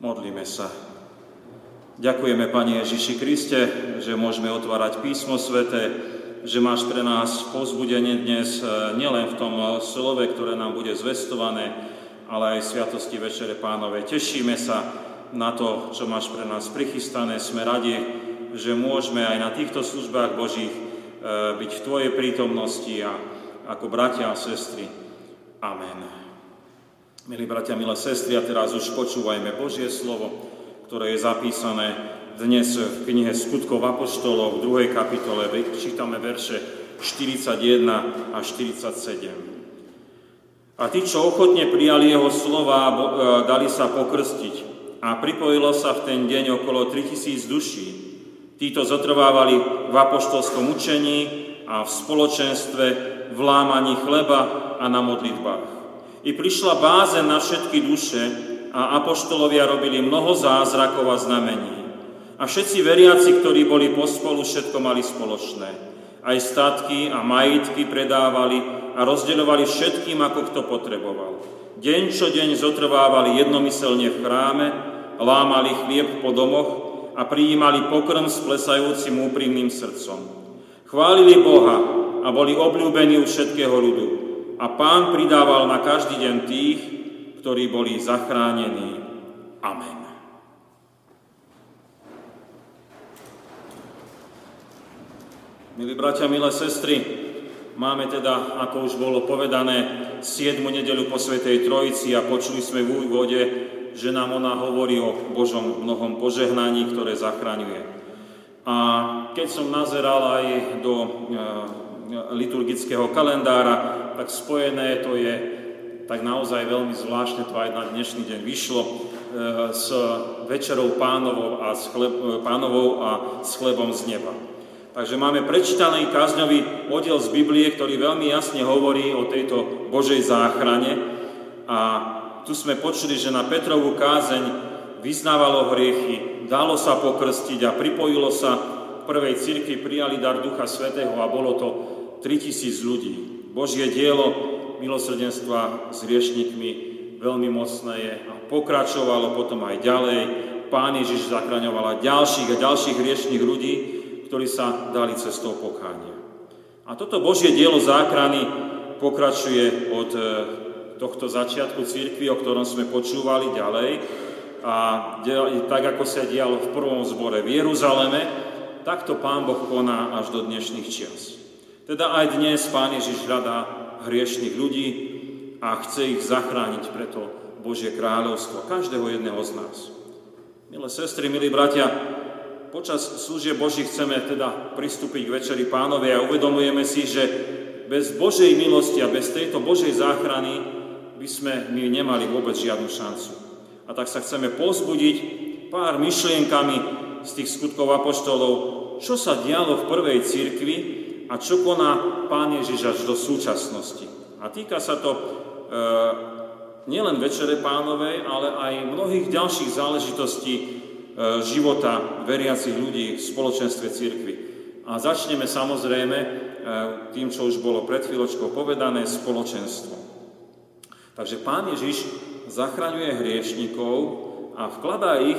Modlíme sa. Ďakujeme, Pani Ježiši Kriste, že môžeme otvárať písmo svete, že máš pre nás pozbudenie dnes e, nielen v tom slove, ktoré nám bude zvestované, ale aj Sviatosti Večere Pánovej. Tešíme sa na to, čo máš pre nás prichystané. Sme radi, že môžeme aj na týchto službách Božích e, byť v Tvojej prítomnosti a ako bratia a sestry. Amen. Milí bratia, milé sestry, a teraz už počúvajme Božie slovo, ktoré je zapísané dnes v knihe Skutkov Apoštolov v 2. kapitole. Čítame verše 41 a 47. A tí, čo ochotne prijali jeho slova, e, dali sa pokrstiť. A pripojilo sa v ten deň okolo 3000 duší. Títo zotrvávali v apoštolskom učení a v spoločenstve, v lámaní chleba a na modlitbách. I prišla báze na všetky duše a apoštolovia robili mnoho zázrakov a znamení. A všetci veriaci, ktorí boli pospolu, všetko mali spoločné. Aj statky a majetky predávali a rozdeľovali všetkým, ako kto potreboval. Deň čo deň zotrvávali jednomyselne v chráme, lámali chlieb po domoch a prijímali pokrm s plesajúcim úprimným srdcom. Chválili Boha a boli obľúbení u všetkého ľudu a pán pridával na každý deň tých, ktorí boli zachránení. Amen. Milí bratia, milé sestry, máme teda, ako už bolo povedané, 7. nedelu po Svetej Trojici a počuli sme v úvode, že nám ona hovorí o Božom mnohom požehnaní, ktoré zachraňuje. A keď som nazeral aj do e, liturgického kalendára, tak spojené to je tak naozaj veľmi zvláštne, to aj na dnešný deň vyšlo, e, s večerou pánovou a s, chleb, e, pánovou a s chlebom z neba. Takže máme prečítaný kázňový oddiel z Biblie, ktorý veľmi jasne hovorí o tejto Božej záchrane. A tu sme počuli, že na Petrovú kázeň vyznávalo hriechy, dalo sa pokrstiť a pripojilo sa v prvej cirkvi, prijali dar Ducha Svetého a bolo to 3000 ľudí. Božie dielo milosrdenstva s riešnikmi veľmi mocné je a pokračovalo potom aj ďalej. Pán Ježiš zachraňoval ďalších a ďalších riešných ľudí, ktorí sa dali cestou pokánia. A toto Božie dielo záchrany pokračuje od e, tohto začiatku církvy, o ktorom sme počúvali ďalej. A tak, ako sa dialo v prvom zbore v Jeruzaleme, takto Pán Boh koná až do dnešných čias. Teda aj dnes Pán Ježiš hľadá hriešných ľudí a chce ich zachrániť preto Božie kráľovstvo, každého jedného z nás. Milé sestry, milí bratia, počas služie Boží chceme teda pristúpiť k Večeri Pánovej a uvedomujeme si, že bez Božej milosti a bez tejto Božej záchrany by sme my nemali vôbec žiadnu šancu. A tak sa chceme pozbudiť pár myšlienkami z tých skutkov apoštolov, čo sa dialo v prvej cirkvi a čo koná Pán Ježiš až do súčasnosti. A týka sa to e, nielen Večere Pánovej, ale aj mnohých ďalších záležitostí e, života veriacich ľudí v spoločenstve církvy. A začneme samozrejme e, tým, čo už bolo pred chvíľočkou povedané, spoločenstvo. Takže Pán Ježiš zachraňuje hriešnikov a vkladá ich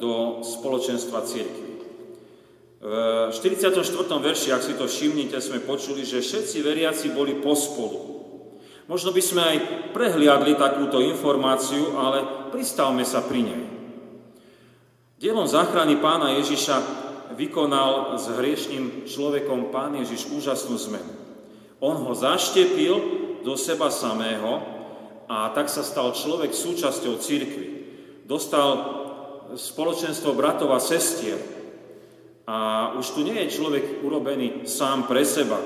do spoločenstva církvy. V 44. verši, ak si to všimnite, sme počuli, že všetci veriaci boli pospolu. Možno by sme aj prehliadli takúto informáciu, ale pristavme sa pri nej. Dielom záchrany pána Ježiša vykonal s hriešným človekom pán Ježiš úžasnú zmenu. On ho zaštepil do seba samého a tak sa stal človek súčasťou církvy. Dostal spoločenstvo bratov a sestier, a už tu nie je človek urobený sám pre seba,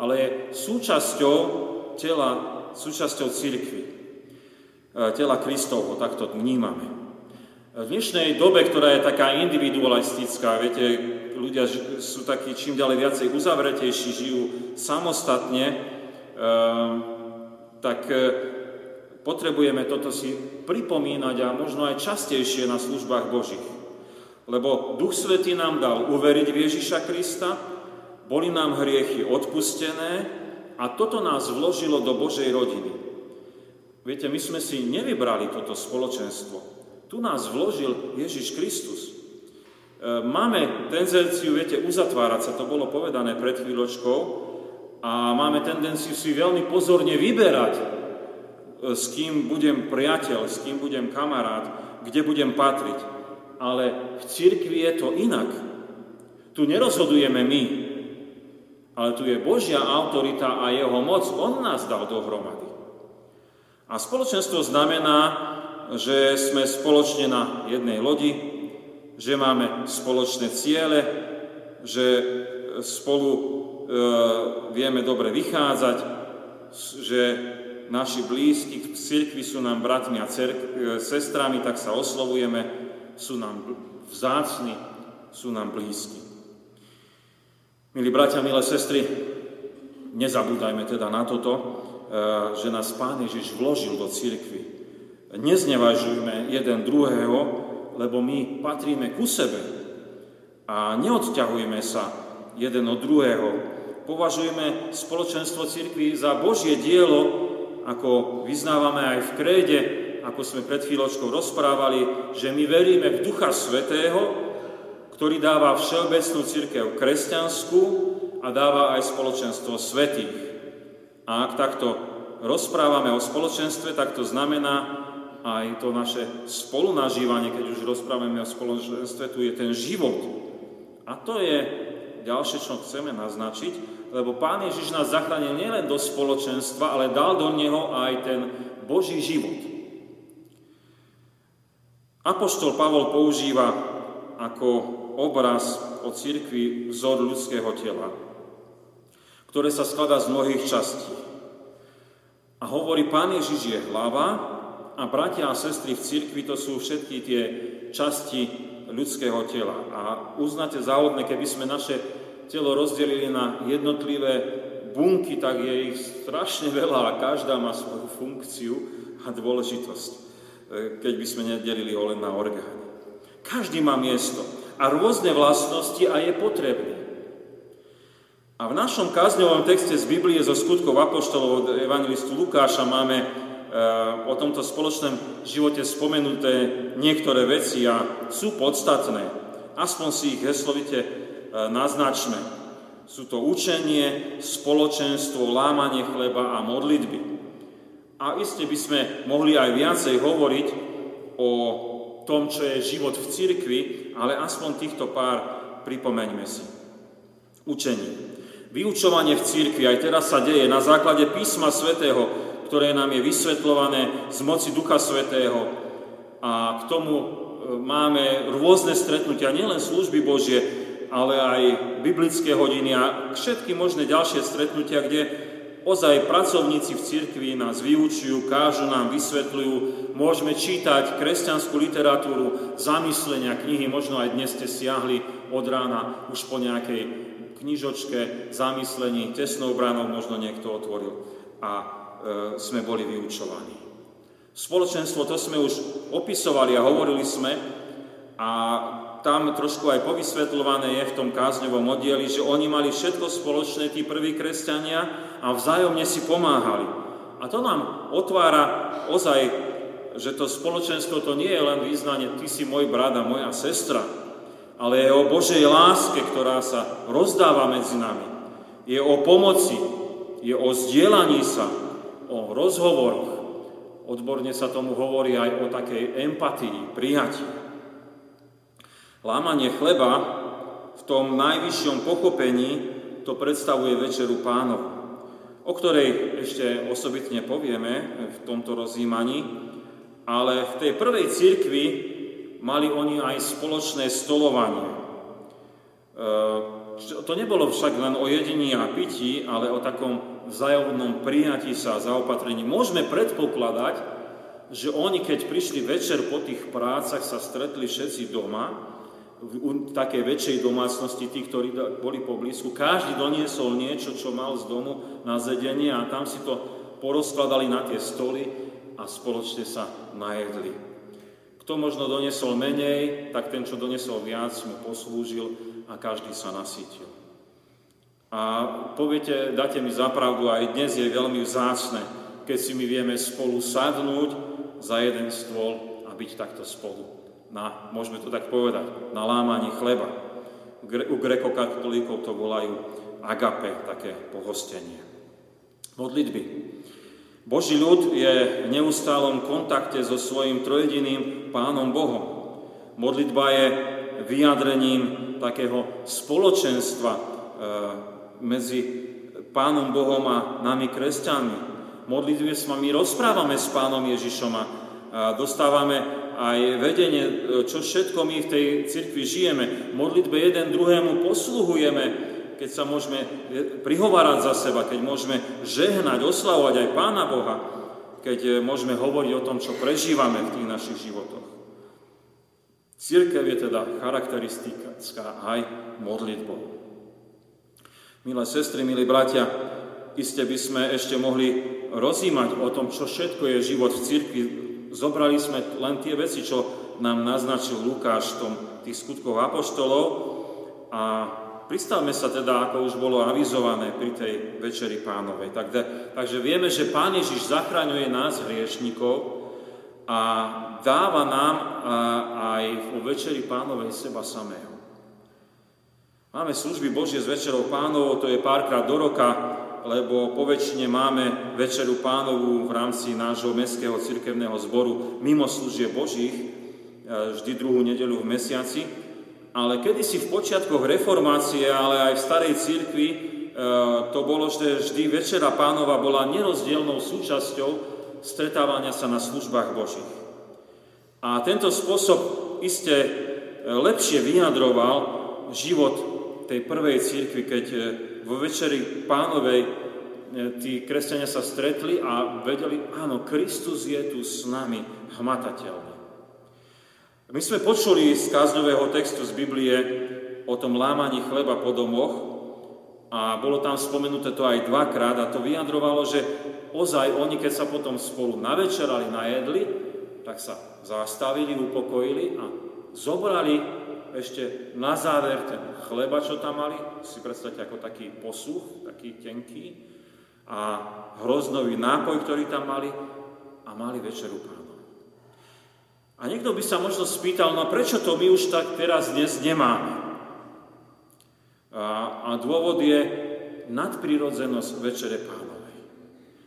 ale je súčasťou tela, súčasťou církvy, e, tela Kristovho, tak to vnímame. V dnešnej dobe, ktorá je taká individualistická, viete, ľudia sú takí čím ďalej viacej uzavretejší, žijú samostatne, e, tak e, potrebujeme toto si pripomínať a možno aj častejšie na službách Božích. Lebo Duch Svetý nám dal uveriť v Ježiša Krista, boli nám hriechy odpustené a toto nás vložilo do Božej rodiny. Viete, my sme si nevybrali toto spoločenstvo. Tu nás vložil Ježiš Kristus. E, máme tendenciu, viete, uzatvárať sa, to bolo povedané pred chvíľočkou, a máme tendenciu si veľmi pozorne vyberať, e, s kým budem priateľ, s kým budem kamarát, kde budem patriť. Ale v cirkvi je to inak. Tu nerozhodujeme my, ale tu je Božia autorita a jeho moc. On nás dal dohromady. A spoločenstvo znamená, že sme spoločne na jednej lodi, že máme spoločné ciele, že spolu E, vieme dobre vychádzať, že naši blízki v cirkvi sú nám bratmi a cerk- e, sestrami, tak sa oslovujeme, sú nám vzácni, sú nám blízki. Milí bratia, milé sestry, nezabúdajme teda na toto, e, že nás Pán Ježiš vložil do cirkvi. Neznevažujme jeden druhého, lebo my patríme ku sebe a neodťahujme sa jeden od druhého, považujeme spoločenstvo cirkvi za Božie dielo, ako vyznávame aj v kréde, ako sme pred chvíľočkou rozprávali, že my veríme v Ducha Svetého, ktorý dáva všeobecnú církev kresťanskú a dáva aj spoločenstvo svetých. A ak takto rozprávame o spoločenstve, tak to znamená aj to naše spolunažívanie, keď už rozprávame o spoločenstve, tu je ten život. A to je ďalšie, čo chceme naznačiť, lebo Pán Ježiš nás zachránil nielen do spoločenstva, ale dal do neho aj ten Boží život. Apoštol Pavol používa ako obraz o cirkvi vzor ľudského tela, ktoré sa skladá z mnohých častí. A hovorí, Pán Ježiš je hlava a bratia a sestry v cirkvi to sú všetky tie časti ľudského tela. A uznáte záhodné, keby sme naše telo rozdelili na jednotlivé bunky, tak je ich strašne veľa a každá má svoju funkciu a dôležitosť, keď by sme nedelili ho len na orgány. Každý má miesto a rôzne vlastnosti a je potrebný. A v našom kázňovom texte z Biblie zo skutkov apoštolov od evangelistu Lukáša máme Eh, o tomto spoločnom živote spomenuté niektoré veci a sú podstatné. Aspoň si ich heslovite eh, naznačme. Sú to učenie, spoločenstvo, lámanie chleba a modlitby. A iste by sme mohli aj viacej hovoriť o tom, čo je život v cirkvi, ale aspoň týchto pár pripomeňme si. Učenie. Vyučovanie v cirkvi aj teraz sa deje na základe písma svätého, ktoré nám je vysvetľované z moci Ducha Svetého. A k tomu e, máme rôzne stretnutia, nielen služby Božie, ale aj biblické hodiny a všetky možné ďalšie stretnutia, kde ozaj pracovníci v cirkvi nás vyučujú, kážu nám, vysvetľujú, môžeme čítať kresťanskú literatúru, zamyslenia, knihy, možno aj dnes ste siahli od rána už po nejakej knižočke, zamyslení, tesnou bránou možno niekto otvoril. A E, sme boli vyučovaní. Spoločenstvo, to sme už opisovali a hovorili sme a tam trošku aj povysvetľované je v tom kázňovom oddieli, že oni mali všetko spoločné, tí prví kresťania a vzájomne si pomáhali. A to nám otvára ozaj, že to spoločenstvo to nie je len význanie, ty si môj brat a moja sestra, ale je o Božej láske, ktorá sa rozdáva medzi nami. Je o pomoci, je o zdieľaní sa, o rozhovoroch. Odborne sa tomu hovorí aj o takej empatii, prijatí. Lámanie chleba v tom najvyššom pochopení to predstavuje Večeru pánovu, o ktorej ešte osobitne povieme v tomto rozjímaní, ale v tej prvej cirkvi mali oni aj spoločné stolovanie. E, to nebolo však len o jedení a pití, ale o takom vzájomnom prijatí sa a zaopatrení. Môžeme predpokladať, že oni, keď prišli večer po tých prácach, sa stretli všetci doma, v takej väčšej domácnosti, tí, ktorí boli poblízku. Každý doniesol niečo, čo mal z domu na zedenie a tam si to porozkladali na tie stoly a spoločne sa najedli. Kto možno doniesol menej, tak ten, čo doniesol viac, mu poslúžil a každý sa nasítil. A poviete, dáte mi zapravdu, aj dnes je veľmi vzácne, keď si my vieme spolu sadnúť za jeden stôl a byť takto spolu. Na, môžeme to tak povedať, na lámaní chleba. U grekokatolíkov to volajú agape, také pohostenie. Modlitby. Boží ľud je v neustálom kontakte so svojim trojediným Pánom Bohom. Modlitba je vyjadrením takého spoločenstva e, medzi Pánom Bohom a nami kresťanmi. Modlitbe sa my rozprávame s Pánom Ježišom a dostávame aj vedenie, čo všetko my v tej cirkvi žijeme. Modlitbe jeden druhému posluhujeme, keď sa môžeme prihovárať za seba, keď môžeme žehnať, oslavovať aj Pána Boha, keď e, môžeme hovoriť o tom, čo prežívame v tých našich životoch. Církev je teda charakteristická aj modlitbou. Milé sestry, milí bratia, iste by sme ešte mohli rozímať o tom, čo všetko je život v cirkvi. Zobrali sme len tie veci, čo nám naznačil Lukáš v tom, tých skutkoch apoštolov a Pristavme sa teda, ako už bolo avizované pri tej Večeri pánovej. Takže, takže vieme, že Pán Ježiš zachraňuje nás, hriešnikov, a dáva nám aj vo Večeri pánovej seba samého. Máme služby Božie s Večerou pánovou, to je párkrát do roka, lebo po väčšine máme Večeru pánovú v rámci nášho mestského cirkevného zboru mimo služie Božích, e, vždy druhú nedelu v mesiaci. Ale kedysi v počiatkoch reformácie, ale aj v starej církvi, e, to bolo, že vždy Večera pánova bola nerozdielnou súčasťou stretávania sa na službách Božích. A tento spôsob iste e, lepšie vyjadroval život tej prvej církvy, keď vo Večeri pánovej tí kresťania sa stretli a vedeli, áno, Kristus je tu s nami hmatateľný. My sme počuli z kázňového textu z Biblie o tom lámaní chleba po domoch a bolo tam spomenuté to aj dvakrát a to vyjadrovalo, že ozaj oni, keď sa potom spolu navečerali, najedli, tak sa zastavili, upokojili a zobrali ešte na záver ten chleba, čo tam mali, si predstavte ako taký posuch, taký tenký, a hroznový nápoj, ktorý tam mali a mali večeru pána. A niekto by sa možno spýtal, no prečo to my už tak teraz dnes nemáme? A, a dôvod je nadprirodzenosť Večere Pánovej.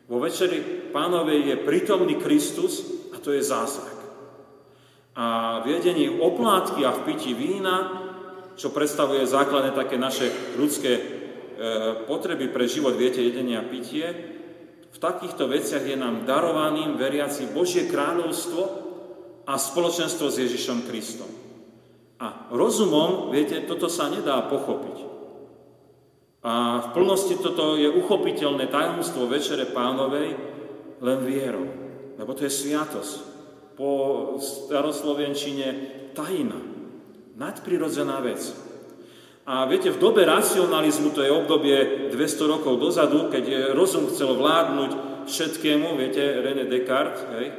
Vo Večeri Pánovej je prítomný Kristus a to je zázrak. A v oplátky a v pití vína, čo predstavuje základné také naše ľudské e, potreby pre život, viete, jedenie a pitie, v takýchto veciach je nám darovaným veriaci Božie kráľovstvo, a spoločenstvo s Ježišom Kristom. A rozumom, viete, toto sa nedá pochopiť. A v plnosti toto je uchopiteľné tajomstvo Večere Pánovej len vierou, lebo to je sviatosť. Po staroslovenčine tajina, nadprirodzená vec. A viete, v dobe racionalizmu, to je obdobie 200 rokov dozadu, keď rozum chcel vládnuť všetkému, viete, René Descartes, hej,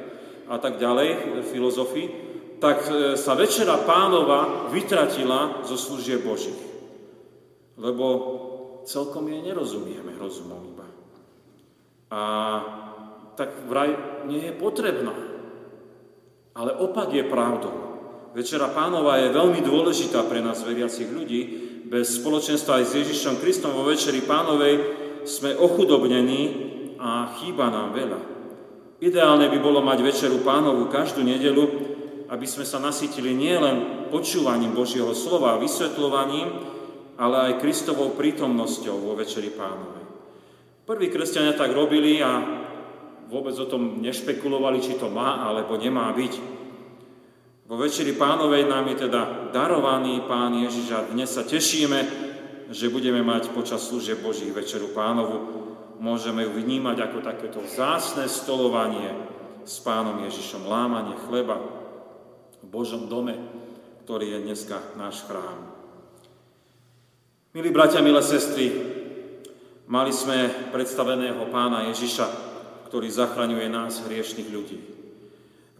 a tak ďalej, filozofii, tak e, sa Večera pánova vytratila zo služieb Božích. Lebo celkom jej nerozumieme rozumom iba. A tak vraj nie je potrebná. Ale opak je pravdou. Večera pánova je veľmi dôležitá pre nás, veriacich ľudí. Bez spoločenstva aj s Ježišom Kristom vo Večeri pánovej sme ochudobnení a chýba nám veľa. Ideálne by bolo mať večeru pánovu každú nedelu, aby sme sa nasytili nielen počúvaním Božieho slova a vysvetľovaním, ale aj Kristovou prítomnosťou vo večeri pánovej. Prví kresťania tak robili a vôbec o tom nešpekulovali, či to má alebo nemá byť. Vo večeri pánovej nám je teda darovaný pán Ježiš a dnes sa tešíme, že budeme mať počas služieb Božích večeru pánovu môžeme ju vnímať ako takéto vzácne stolovanie s pánom Ježišom, lámanie chleba v Božom dome, ktorý je dneska náš chrám. Milí bratia, milé sestry, mali sme predstaveného pána Ježiša, ktorý zachraňuje nás, hriešných ľudí.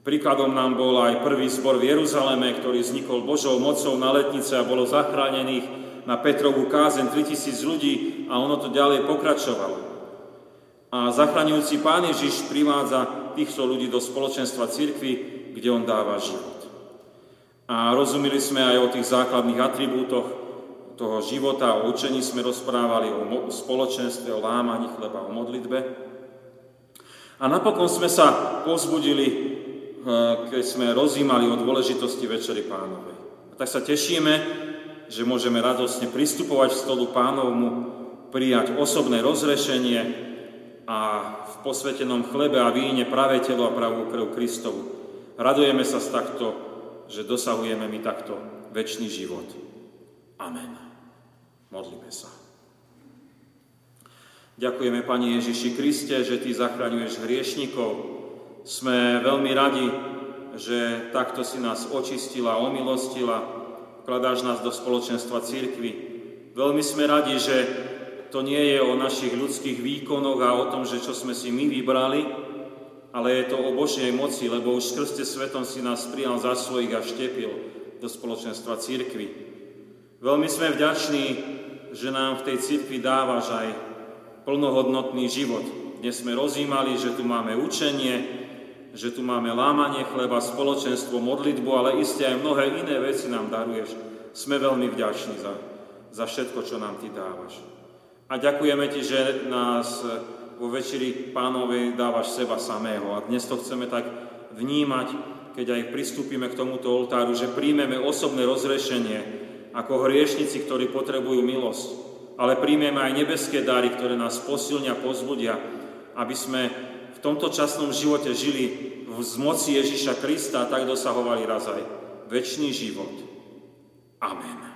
Príkladom nám bol aj prvý zbor v Jeruzaleme, ktorý vznikol Božou mocou na letnice a bolo zachránených na Petrovú kázen 3000 ľudí a ono to ďalej pokračovalo. A zachraňujúci Pán Ježiš privádza týchto ľudí do spoločenstva církvy, k kde On dáva život. A rozumeli sme aj o tých základných atribútoch toho života, o učení sme rozprávali, o spoločenstve, o lámaní chleba, o modlitbe. A napokon sme sa pozbudili, eh, keď sme rozímali o dôležitosti Večery pánovej. A tak sa tešíme, že môžeme radostne pristupovať v stolu pánovmu, prijať osobné rozrešenie a v posvetenom chlebe a víne pravé telo a pravú krv Kristovu. Radujeme sa z takto, že dosahujeme my takto väčší život. Amen. Modlíme sa. Ďakujeme, Pani Ježiši Kriste, že Ty zachraňuješ hriešnikov. Sme veľmi radi, že takto si nás očistila, omilostila, kladáš nás do spoločenstva církvy. Veľmi sme radi, že to nie je o našich ľudských výkonoch a o tom, že čo sme si my vybrali, ale je to o Božej moci, lebo už skrste svetom si nás prijal za svojich a štepil do spoločenstva církvy. Veľmi sme vďační, že nám v tej církvi dávaš aj plnohodnotný život. Dnes sme rozímali, že tu máme učenie, že tu máme lámanie chleba, spoločenstvo, modlitbu, ale iste aj mnohé iné veci nám daruješ. Sme veľmi vďační za, za všetko, čo nám Ty dávaš. A ďakujeme Ti, že nás vo večeri pánovej dávaš seba samého. A dnes to chceme tak vnímať, keď aj pristúpime k tomuto oltáru, že príjmeme osobné rozrešenie ako hriešnici, ktorí potrebujú milosť ale príjmeme aj nebeské dary, ktoré nás posilnia, pozbudia, aby sme v tomto časnom živote žili v moci Ježiša Krista a tak dosahovali raz aj väčší život. Amen.